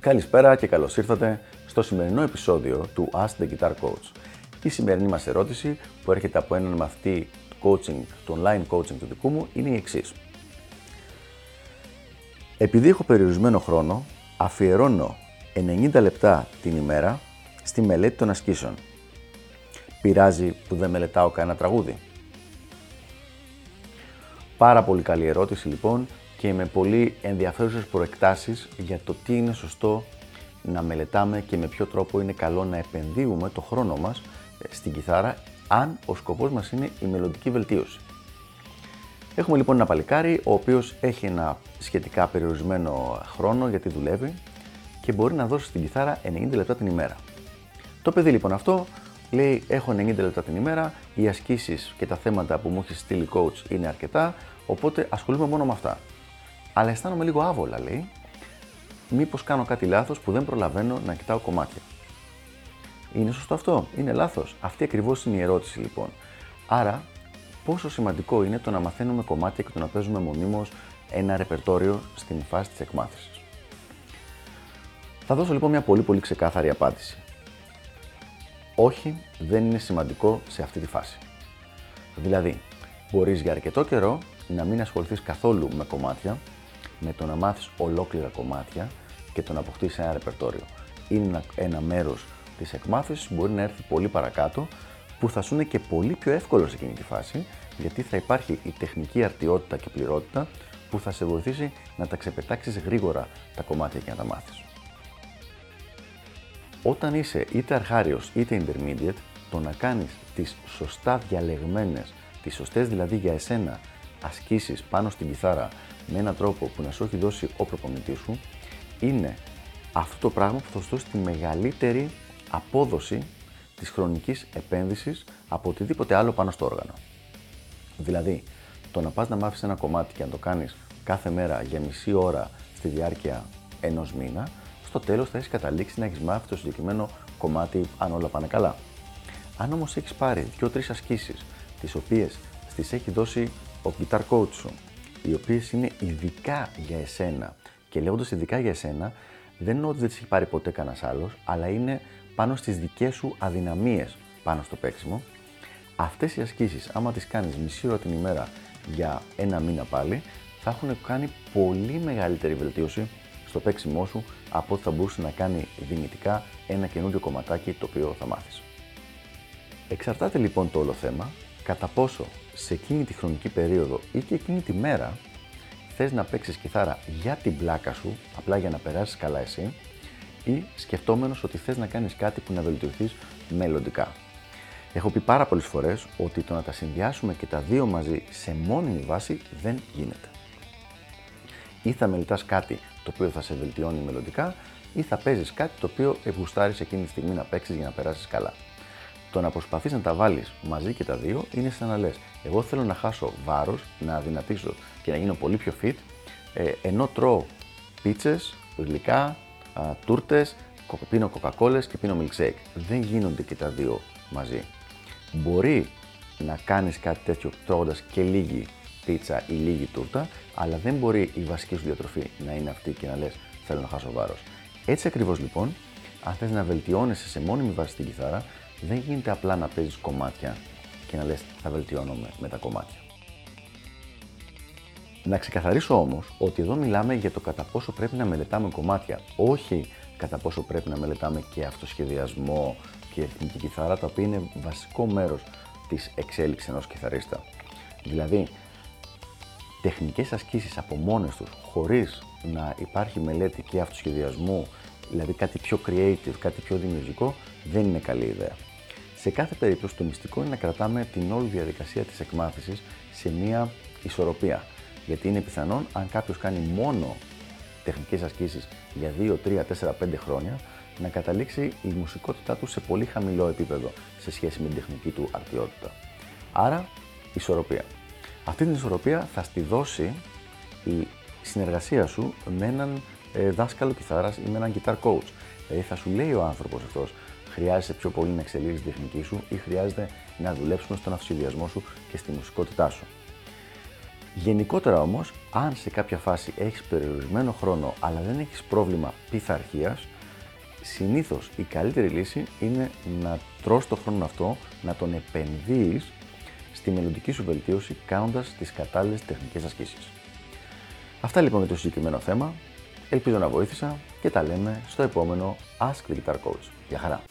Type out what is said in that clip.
Καλησπέρα και καλώς ήρθατε στο σημερινό επεισόδιο του Ask the Guitar Coach. Η σημερινή μας ερώτηση που έρχεται από έναν μαθητή coaching, του online coaching του δικού μου είναι η εξής. Επειδή έχω περιορισμένο χρόνο, αφιερώνω 90 λεπτά την ημέρα στη μελέτη των ασκήσεων. Πειράζει που δεν μελετάω κανένα τραγούδι. Πάρα πολύ καλή ερώτηση λοιπόν και με πολύ ενδιαφέρουσες προεκτάσεις για το τι είναι σωστό να μελετάμε και με ποιο τρόπο είναι καλό να επενδύουμε το χρόνο μας ε, στην κιθάρα αν ο σκοπός μας είναι η μελλοντική βελτίωση. Έχουμε λοιπόν ένα παλικάρι ο οποίος έχει ένα σχετικά περιορισμένο χρόνο γιατί δουλεύει και μπορεί να δώσει στην κιθάρα 90 λεπτά την ημέρα. Το παιδί λοιπόν αυτό λέει έχω 90 λεπτά την ημέρα, οι ασκήσεις και τα θέματα που μου έχεις στείλει coach είναι αρκετά, οπότε ασχολούμαι μόνο με αυτά αλλά αισθάνομαι λίγο άβολα, λέει. Μήπως κάνω κάτι λάθος που δεν προλαβαίνω να κοιτάω κομμάτια. Είναι σωστό αυτό, είναι λάθος; Αυτή ακριβώς είναι η ερώτηση λοιπόν. Άρα, πόσο σημαντικό είναι το να μαθαίνουμε κομμάτια και το να παίζουμε μονίμως ένα ρεπερτόριο στην φάση της εκμάθησης. Θα δώσω λοιπόν μια πολύ πολύ ξεκάθαρη απάντηση. Όχι, δεν είναι σημαντικό σε αυτή τη φάση. Δηλαδή, μπορείς για αρκετό καιρό να μην ασχοληθείς καθόλου με κομμάτια με το να μάθεις ολόκληρα κομμάτια και το να αποκτήσεις ένα ρεπερτόριο. Είναι ένα, ένα μέρος της εκμάθησης που μπορεί να έρθει πολύ παρακάτω, που θα σου είναι και πολύ πιο εύκολο σε εκείνη τη φάση, γιατί θα υπάρχει η τεχνική αρτιότητα και πληρότητα που θα σε βοηθήσει να τα ξεπετάξεις γρήγορα τα κομμάτια και να τα μάθεις. Όταν είσαι είτε αρχάριος είτε intermediate, το να κάνεις τις σωστά διαλεγμένες, τις σωστές δηλαδή για εσένα ασκήσεις πάνω στην κιθάρα με έναν τρόπο που να σου έχει δώσει ο προπονητής σου, είναι αυτό το πράγμα που θα σου δώσει τη μεγαλύτερη απόδοση της χρονικής επένδυσης από οτιδήποτε άλλο πάνω στο όργανο. Δηλαδή, το να πας να μάθεις ένα κομμάτι και να το κάνεις κάθε μέρα για μισή ώρα στη διάρκεια ενός μήνα, στο τέλος θα έχεις καταλήξει να έχεις μάθει το συγκεκριμένο κομμάτι αν όλα πάνε καλά. Αν όμως έχεις πάρει δύο-τρει ασκήσεις, τις οποίες τι έχει δώσει ο guitar coach σου οι οποίες είναι ειδικά για εσένα. Και λέγοντας ειδικά για εσένα, δεν εννοώ ότι δεν τις έχει πάρει ποτέ κανένας άλλος, αλλά είναι πάνω στις δικές σου αδυναμίες πάνω στο παίξιμο. Αυτές οι ασκήσεις, άμα τις κάνεις μισή ώρα την ημέρα για ένα μήνα πάλι, θα έχουν κάνει πολύ μεγαλύτερη βελτίωση στο παίξιμό σου από ό,τι θα μπορούσε να κάνει δυνητικά ένα καινούριο κομματάκι το οποίο θα μάθεις. Εξαρτάται λοιπόν το όλο θέμα κατά πόσο σε εκείνη τη χρονική περίοδο ή και εκείνη τη μέρα θες να παίξεις κιθάρα για την πλάκα σου, απλά για να περάσεις καλά εσύ, ή σκεφτόμενος ότι θες να κάνεις κάτι που να βελτιωθείς μελλοντικά. Έχω πει πάρα πολλές φορές ότι το να τα συνδυάσουμε και τα δύο μαζί σε μόνιμη βάση δεν γίνεται. Ή θα μελετάς κάτι το οποίο θα σε βελτιώνει μελλοντικά, ή θα παίζεις κάτι το οποίο εγουστάρεις εκείνη τη στιγμή να παίξεις για να περάσεις καλά. Το να προσπαθείς να τα βάλεις μαζί και τα δύο είναι σαν να λε: Εγώ θέλω να χάσω βάρος, να αδυνατήσω και να γίνω πολύ πιο fit, ε, ενώ τρώω πίτσες, γλυκά, τούρτες, πίνω κοκακόλες και πίνω milkshake. Δεν γίνονται και τα δύο μαζί. Μπορεί να κάνεις κάτι τέτοιο τρώγοντας και λίγη πίτσα ή λίγη τούρτα, αλλά δεν μπορεί η βασική σου διατροφή να είναι αυτή και να λες: Θέλω να χάσω βάρος. Έτσι ακριβώς λοιπόν, αν θες να βελτιώνεσαι σε μόνιμη βάση την κιθάρα, δεν γίνεται απλά να παίζεις κομμάτια και να λες θα βελτιώνομαι με τα κομμάτια. Να ξεκαθαρίσω όμως ότι εδώ μιλάμε για το κατά πόσο πρέπει να μελετάμε κομμάτια, όχι κατά πόσο πρέπει να μελετάμε και αυτοσχεδιασμό και εθνική κιθάρα, τα οποία είναι βασικό μέρος της εξέλιξης ενός κιθαρίστα. Δηλαδή, τεχνικές ασκήσεις από μόνες τους, χωρίς να υπάρχει μελέτη και αυτοσχεδιασμού, δηλαδή κάτι πιο creative, κάτι πιο δημιουργικό, δεν είναι καλή ιδέα. Σε κάθε περίπτωση το μυστικό είναι να κρατάμε την όλη διαδικασία της εκμάθησης σε μια ισορροπία. Γιατί είναι πιθανόν αν κάποιος κάνει μόνο τεχνικές ασκήσεις για 2, 3, 4, 5 χρόνια να καταλήξει η μουσικότητά του σε πολύ χαμηλό επίπεδο σε σχέση με την τεχνική του αρτιότητα. Άρα, ισορροπία. Αυτή την ισορροπία θα στη δώσει η συνεργασία σου με έναν ε, δάσκαλο κιθάρας ή με έναν guitar coach. Δηλαδή θα σου λέει ο άνθρωπος αυτός χρειάζεσαι πιο πολύ να εξελίξεις τη τεχνική σου ή χρειάζεται να δουλέψουμε στον αυτοσχεδιασμό σου και στη μουσικότητά σου. Γενικότερα όμως, αν σε κάποια φάση έχεις περιορισμένο χρόνο αλλά δεν έχεις πρόβλημα πειθαρχίας, συνήθως η καλύτερη λύση είναι να τρως το χρόνο αυτό, να τον επενδύεις στη μελλοντική σου βελτίωση κάνοντας τις κατάλληλες τεχνικές ασκήσεις. Αυτά λοιπόν για το συγκεκριμένο θέμα. Ελπίζω να βοήθησα και τα λέμε στο επόμενο Ask the Guitar Coach. Γεια χαρά!